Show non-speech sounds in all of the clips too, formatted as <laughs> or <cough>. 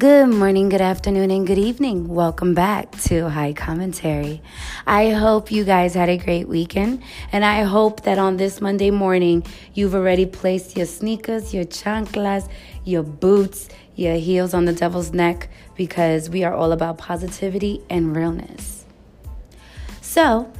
Good morning, good afternoon, and good evening. Welcome back to High Commentary. I hope you guys had a great weekend, and I hope that on this Monday morning you've already placed your sneakers, your chanclas, your boots, your heels on the devil's neck because we are all about positivity and realness. So,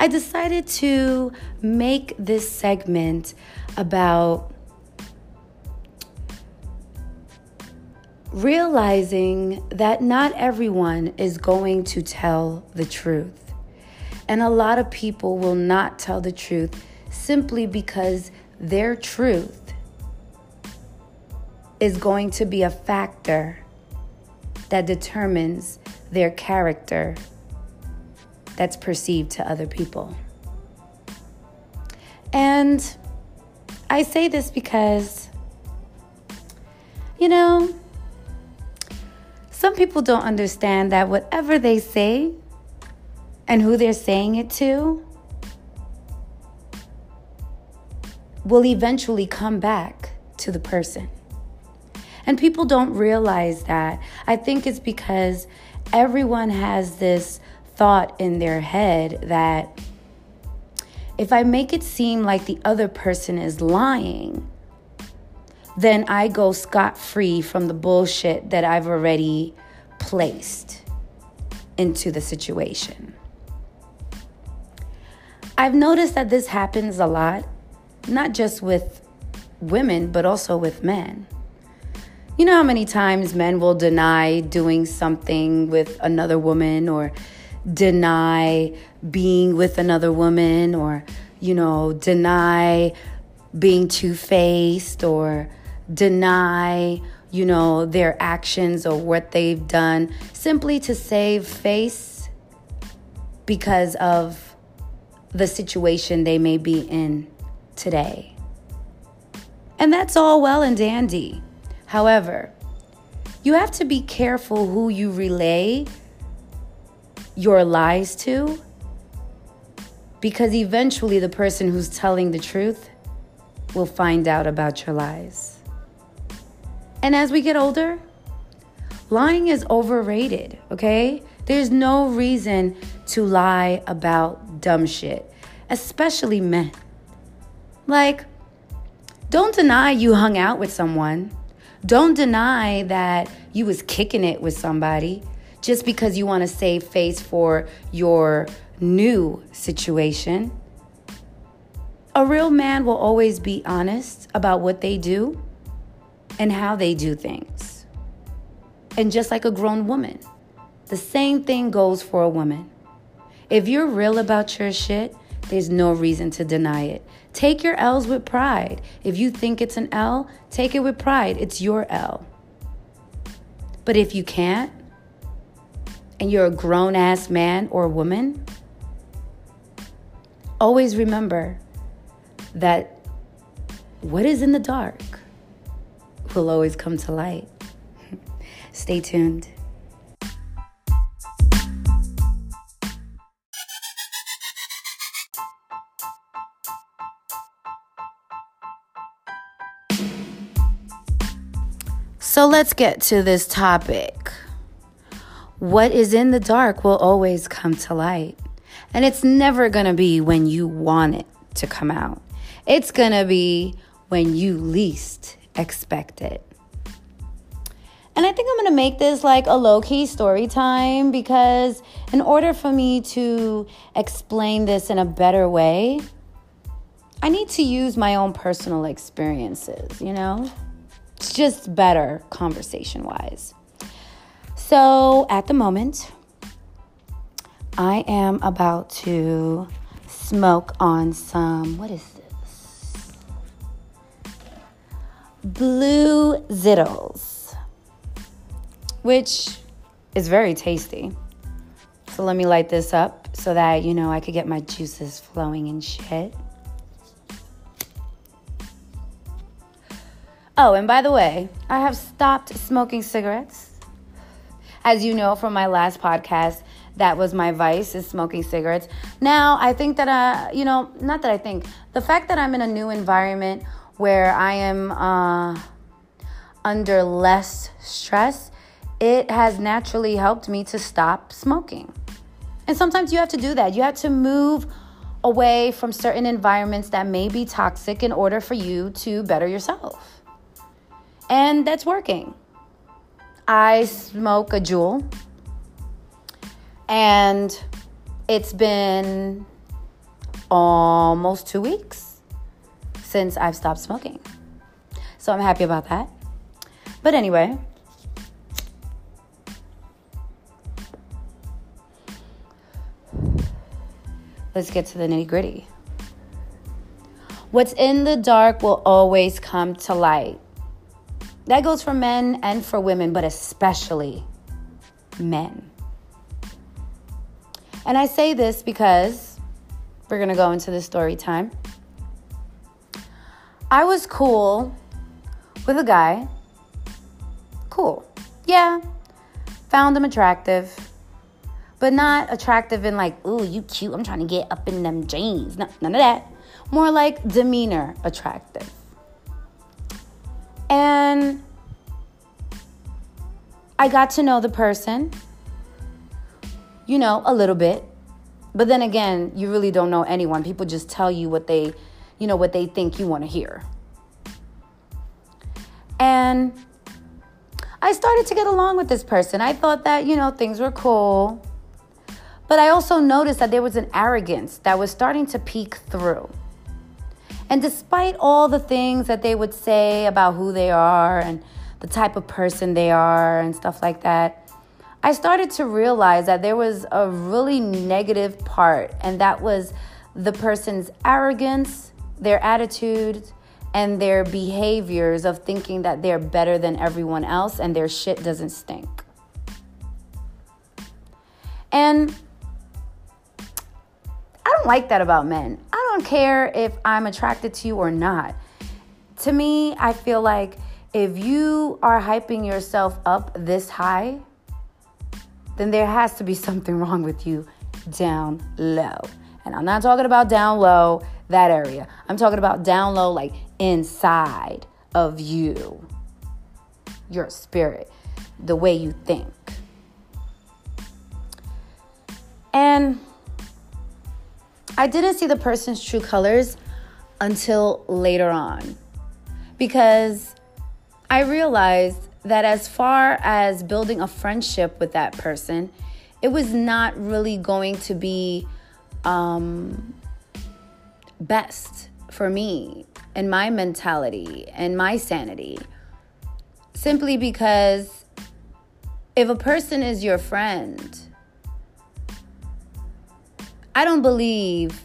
I decided to make this segment about realizing that not everyone is going to tell the truth. And a lot of people will not tell the truth simply because their truth is going to be a factor that determines their character that's perceived to other people. And I say this because, you know, some people don't understand that whatever they say and who they're saying it to will eventually come back to the person. And people don't realize that. I think it's because everyone has this thought in their head that if I make it seem like the other person is lying, then I go scot free from the bullshit that I've already placed into the situation. I've noticed that this happens a lot, not just with women, but also with men. You know how many times men will deny doing something with another woman or deny being with another woman or, you know, deny being two faced or deny, you know, their actions or what they've done simply to save face because of the situation they may be in today. And that's all well and dandy. However, you have to be careful who you relay your lies to because eventually the person who's telling the truth will find out about your lies. And as we get older, lying is overrated, okay? There's no reason to lie about dumb shit, especially men. Like, don't deny you hung out with someone. Don't deny that you was kicking it with somebody just because you want to save face for your new situation. A real man will always be honest about what they do and how they do things. And just like a grown woman, the same thing goes for a woman. If you're real about your shit, there's no reason to deny it. Take your L's with pride. If you think it's an L, take it with pride. It's your L. But if you can't, and you're a grown ass man or woman, always remember that what is in the dark will always come to light. <laughs> Stay tuned. So let's get to this topic. What is in the dark will always come to light. And it's never going to be when you want it to come out. It's going to be when you least expect it. And I think I'm to make this like a low key story time because, in order for me to explain this in a better way, I need to use my own personal experiences, you know? It's just better conversation wise. So, at the moment, I am about to smoke on some, what is blue Zittles, which is very tasty. So let me light this up so that, you know, I could get my juices flowing and shit. Oh, and by the way, I have stopped smoking cigarettes. As you know from my last podcast, that was my vice is smoking cigarettes. Now, I think that, uh, you know, not that I think, the fact that I'm in a new environment where I am uh, under less stress, it has naturally helped me to stop smoking. And sometimes you have to do that. You have to move away from certain environments that may be toxic in order for you to better yourself. And that's working. I smoke a Juul, and it's been almost two weeks since I've stopped smoking. So I'm happy about that. But anyway, let's get to the nitty gritty. What's in the dark will always come to light. That goes for men and for women, but especially men. And I say this because we're going to go into the story time. I was cool with a guy. Cool. Yeah. Found him attractive. But not attractive in like, ooh, you cute. I'm trying to get up in them jeans. No, none of that. More like demeanor attractive. And I got to know the person, you know, a little bit. But then again, you really don't know anyone. People just tell you what they, you know, what they think you want to hear. And I started to get along with this person. I thought that, you know, things were cool. But I also noticed that there was an arrogance that was starting to peek through. And despite all the things that they would say about who they are and the type of person they are and stuff like that, I started to realize that there was a really negative part, and that was the person's arrogance, their attitudes and their behaviors of thinking that they're better than everyone else and their shit doesn't stink. And I don't like that about men. I don't care if I'm attracted to you or not. To me, I feel like if you are hyping yourself up this high, then there has to be something wrong with you down low. And I'm not talking about down low, that area. I'm talking about down low, like inside of you, your spirit, the way you think. And I didn't see the person's true colors until later on because I realized that as far as building a friendship with that person, it was not really going to be um, best for me and my mentality and my sanity. Simply because if a person is your friend, I don't believe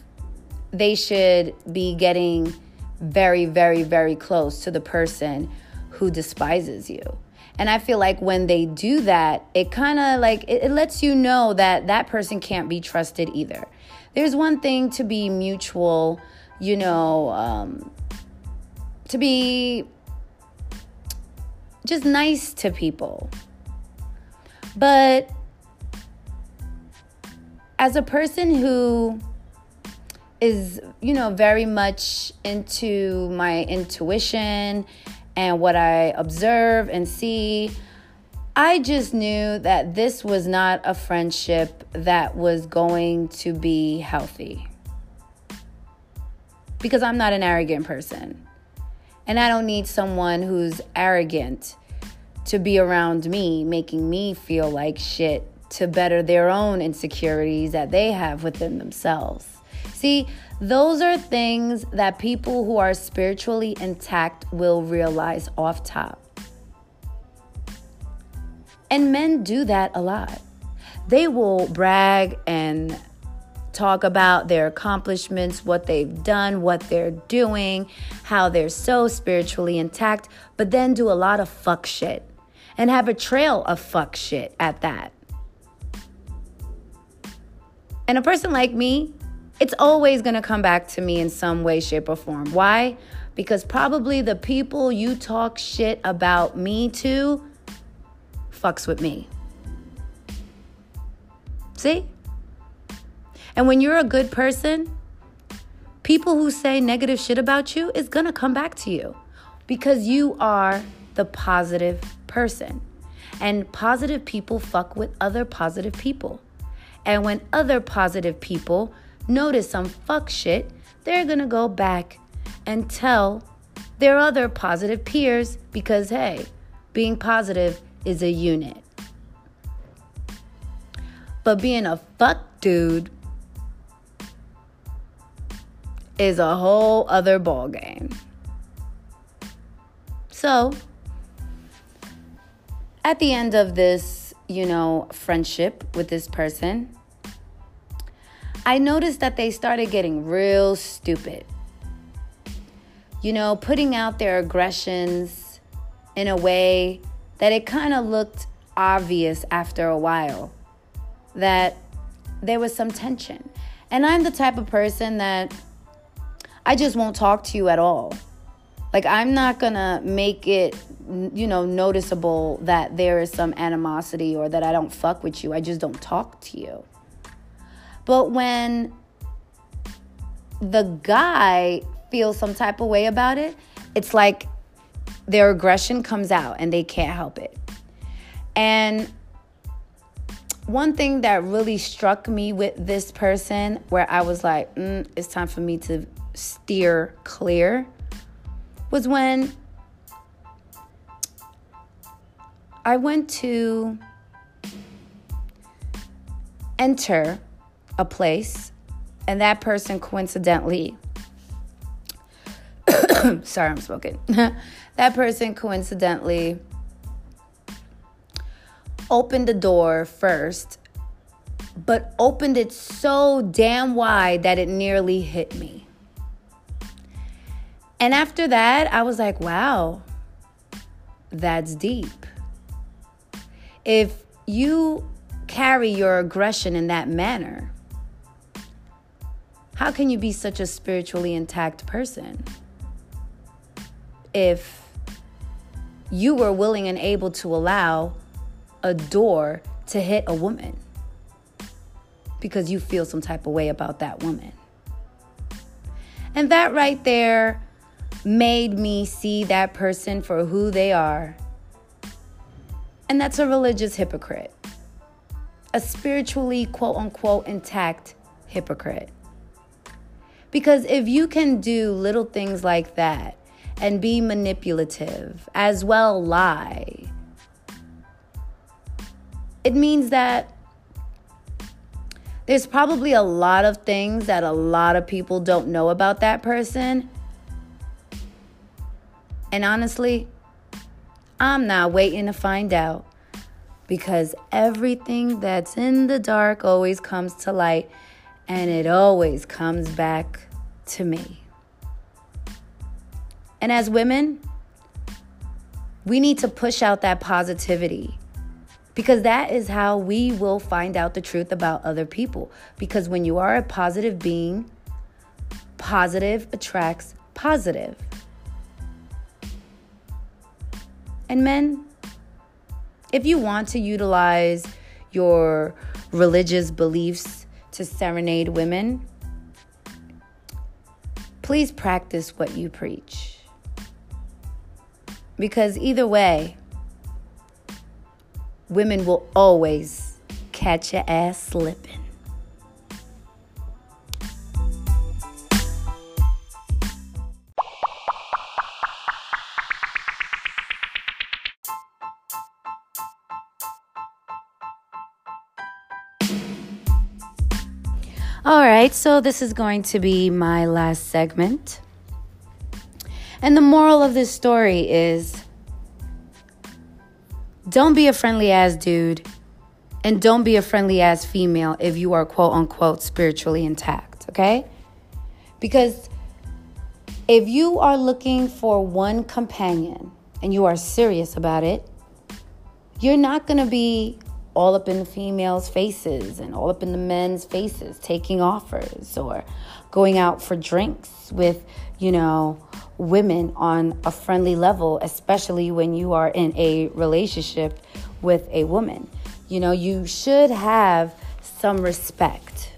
they should be getting very, very, very close to the person who despises you. And I feel like when they do that, it kind of like it, it, lets you know that that person can't be trusted either. There's one thing to be mutual, you know, um, to be just nice to people. But as a person who is, you know, very much into my intuition and what I observe and see, I just knew that this was not a friendship that was going to be healthy. Because I'm not an arrogant person. And I don't need someone who's arrogant to be around me, making me feel like shit to better their own insecurities that they have within themselves. See, those are things that people who are spiritually intact will realize off top. And men do that a lot. They will brag and talk about their accomplishments, what they've done, what they're doing, how they're so spiritually intact, but then do a lot of fuck shit and have a trail of fuck shit at that. And a person like me, it's always to come back to me in some way, shape, or form. Why? Because probably the people you talk shit about me to fucks with me. See? And when you're a good person, people who say negative shit about you is to come back to you because you are the positive person. And positive people fuck with other positive people. And when other positive people notice some fuck shit, they're gonna go back and tell their other positive peers because, hey, being positive is a unit. But being a fuck dude is a whole other ballgame. So, at the end of this, you know, friendship with this person, I noticed that they started getting real stupid. You know, putting out their aggressions in a way that it kind of looked obvious after a while that there was some tension. And I'm the type of person that I just won't talk to you at all. Like, I'm not gonna make it, you know, noticeable that there is some animosity or that I don't fuck with you. I just don't talk to you. But when the guy feels some type of way about it, it's like their aggression comes out and they can't help it. And one thing that really struck me with this person, where I was like, mm, it's time for me to steer clear, was when I went to enter a place, and that person coincidentally, <coughs> sorry, I'm smoking. <laughs> that person coincidentally opened the door first, but opened it so damn wide that it nearly hit me. And after that, I was like, wow, that's deep. If you carry your aggression in that manner, how can you be such a spiritually intact person? If you were willing and able to allow a door to hit a woman because you feel some type of way about that woman. And that right there made me see that person for who they are. And that's a religious hypocrite, a spiritually quote unquote intact hypocrite. Because if you can do little things like that and be manipulative, as well lie, it means that there's probably a lot of things that a lot of people don't know about that person. And honestly, I'm not waiting to find out because everything that's in the dark always comes to light and it always comes back to me. And as women, we need to push out that positivity because that is how we will find out the truth about other people. Because when you are a positive being, positive attracts positive. And men, if you want to utilize your religious beliefs to serenade women, please practice what you preach. Because either way, women will always catch your ass slipping. All right, so this is going to be my last segment. And the moral of this story is don't be a friendly ass dude and don't be a friendly ass female if you are quote unquote spiritually intact, okay? Because if you are looking for one companion and you are serious about it, you're not gonna be all up in the females' faces and all up in the men's faces taking offers or going out for drinks with, you know, women on a friendly level, especially when you are in a relationship with a woman. You know, you should have some respect.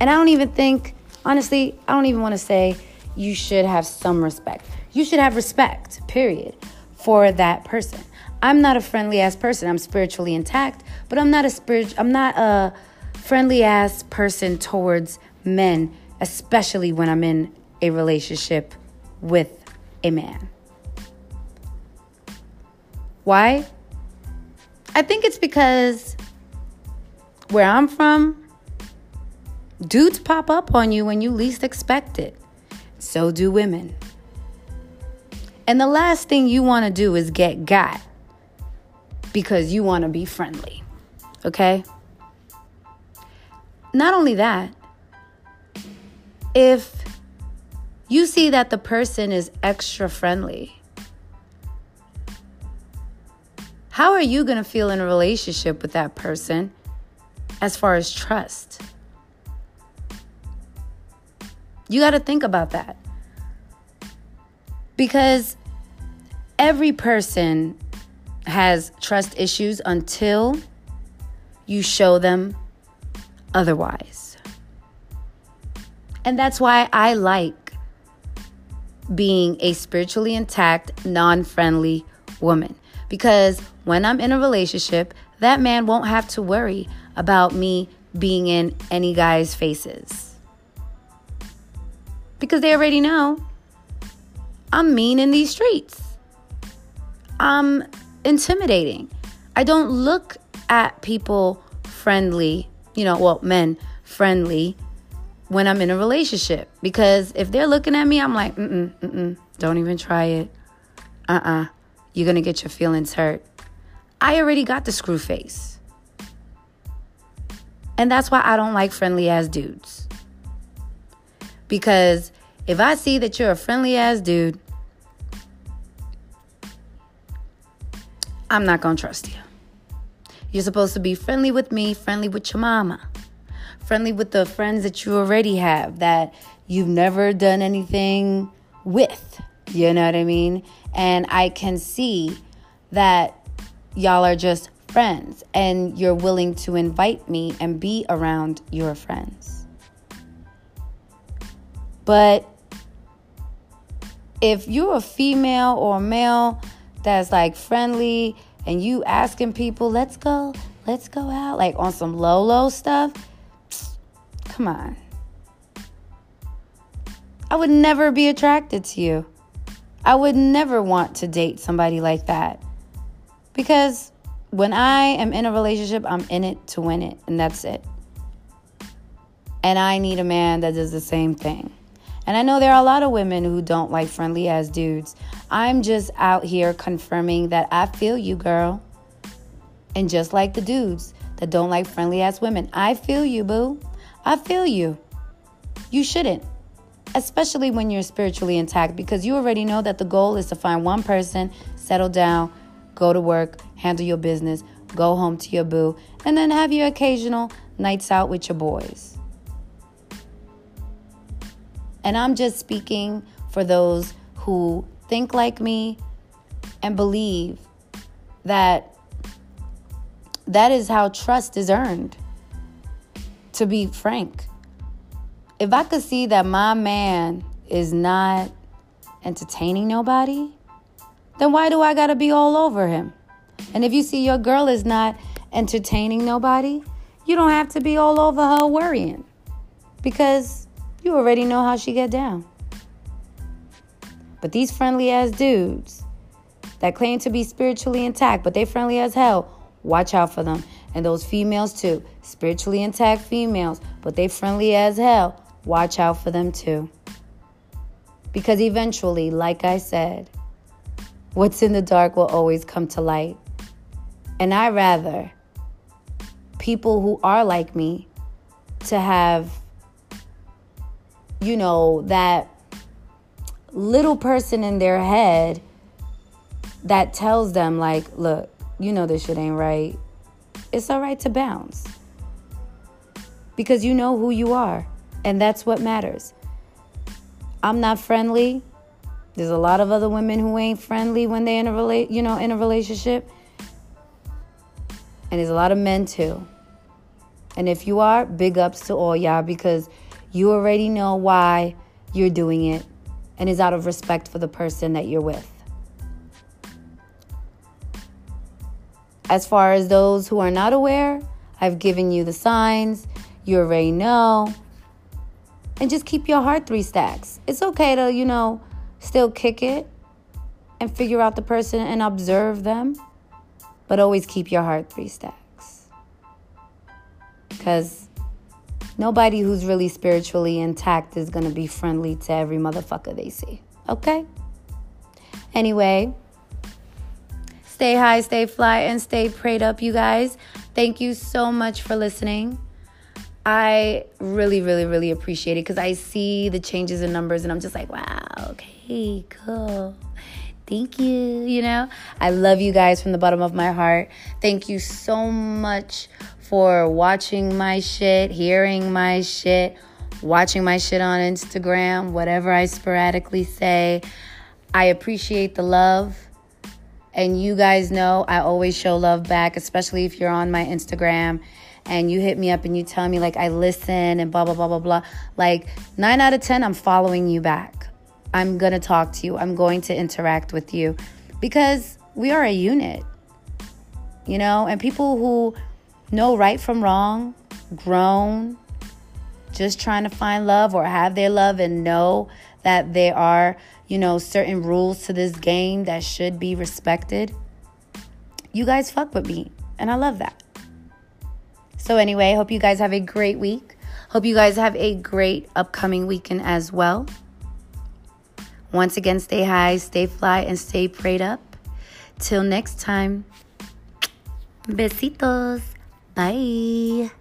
And I don't even think, honestly, I don't even want to say you should have some respect. You should have respect, period, for that person. I'm not a friendly ass person. I'm spiritually intact, but I'm not a spirit I'm not a friendly ass person towards men, especially when I'm in a relationship with a man. Why? I think it's because where I'm from, dudes pop up on you when you least expect it. So do women. And the last thing you want to do is get got because you want to be friendly. Okay? Not only that, if you see that the person is extra friendly, how are you going to feel in a relationship with that person as far as trust? You got to think about that. Because every person has trust issues until you show them otherwise. And that's why I like being a spiritually intact, non friendly woman. Because when I'm in a relationship, that man won't have to worry about me being in any guy's faces. Because they already know I'm mean in these streets. I'm intimidating. I don't look at people friendly, you know, well, men friendly when I'm in a relationship. Because if they're looking at me, I'm like, mm mm, mm don't even try it. Uh uh-uh. uh, you are gonna get your feelings hurt. I already got the screw face. And that's why I don't like friendly ass dudes. Because if I see that you're a friendly ass dude, I'm not gonna trust you. You're supposed to be friendly with me, friendly with your mama, friendly with the friends that you already have that you've never done anything with. You know what I mean? And I can see that y'all are just friends and you're willing to invite me and be around your friends. But if you're a female or a male that's like friendly and you asking people, let's go, let's go out, like on some low, low stuff, come on. I would never be attracted to you. I would never want to date somebody like that. Because when I am in a relationship, I'm in it to win it, and that's it. And I need a man that does the same thing. And I know there are a lot of women who don't like friendly ass dudes. I'm just out here confirming that I feel you, girl. And just like the dudes that don't like friendly ass women, I feel you, boo. I feel you. You shouldn't, especially when you're spiritually intact, because you already know that the goal is to find one person, settle down, go to work, handle your business, go home to your boo, and then have your occasional nights out with your boys. And I'm just speaking for those who think like me and believe that that is how trust is earned. To be frank, if I could see that my man is not entertaining nobody, then why do I got to be all over him? And if you see your girl is not entertaining nobody, you don't have to be all over her worrying because you already know how she get down. But these friendly ass dudes that claim to be spiritually intact, but they friendly as hell, watch out for them. And those females too, spiritually intact females, but they friendly as hell, watch out for them too. Because eventually, like I said, what's in the dark will always come to light. And I rather people who are like me to have you know, that little person in their head that tells them, like, look, you know this shit ain't right. It's all right to bounce because you know who you are, and that's what matters. I'm not friendly. There's a lot of other women who ain't friendly when they're in a rela- you know, in a relationship. And there's a lot of men too. And if you are, big ups to all y'all because you already know why you're doing it and is out of respect for the person that you're with. As far as those who are not aware, I've given you the signs. You already know. And just keep your heart three stacks. It's okay to, you know, still kick it and figure out the person and observe them, but always keep your heart three stacks. Because nobody who's really spiritually intact is going to be friendly to every motherfucker they see. Okay? Anyway, stay high, stay fly, and stay prayed up, you guys. Thank you so much for listening. I really, really, really appreciate it because I see the changes in numbers and I'm just like, wow, okay, cool. Thank you. You know, I love you guys from the bottom of my heart. Thank you so much for watching my shit, hearing my shit, watching my shit on Instagram, whatever I sporadically say. I appreciate the love. And you guys know I always show love back, especially if you're on my Instagram and you hit me up and you tell me, like, I listen and blah, blah, blah, blah, blah. Like, nine out of 10, I'm following you back. I'm going to talk to you. I'm going to interact with you because we are a unit, you know? And people who know right from wrong, grown, just trying to find love or have their love and know that there are, you know, certain rules to this game that should be respected. You guys fuck with me, and I love that. So, anyway, hope you guys have a great week. Hope you guys have a great upcoming weekend as well. Once again, stay high, stay fly, and stay prayed up. Till next time, besitos. Bye.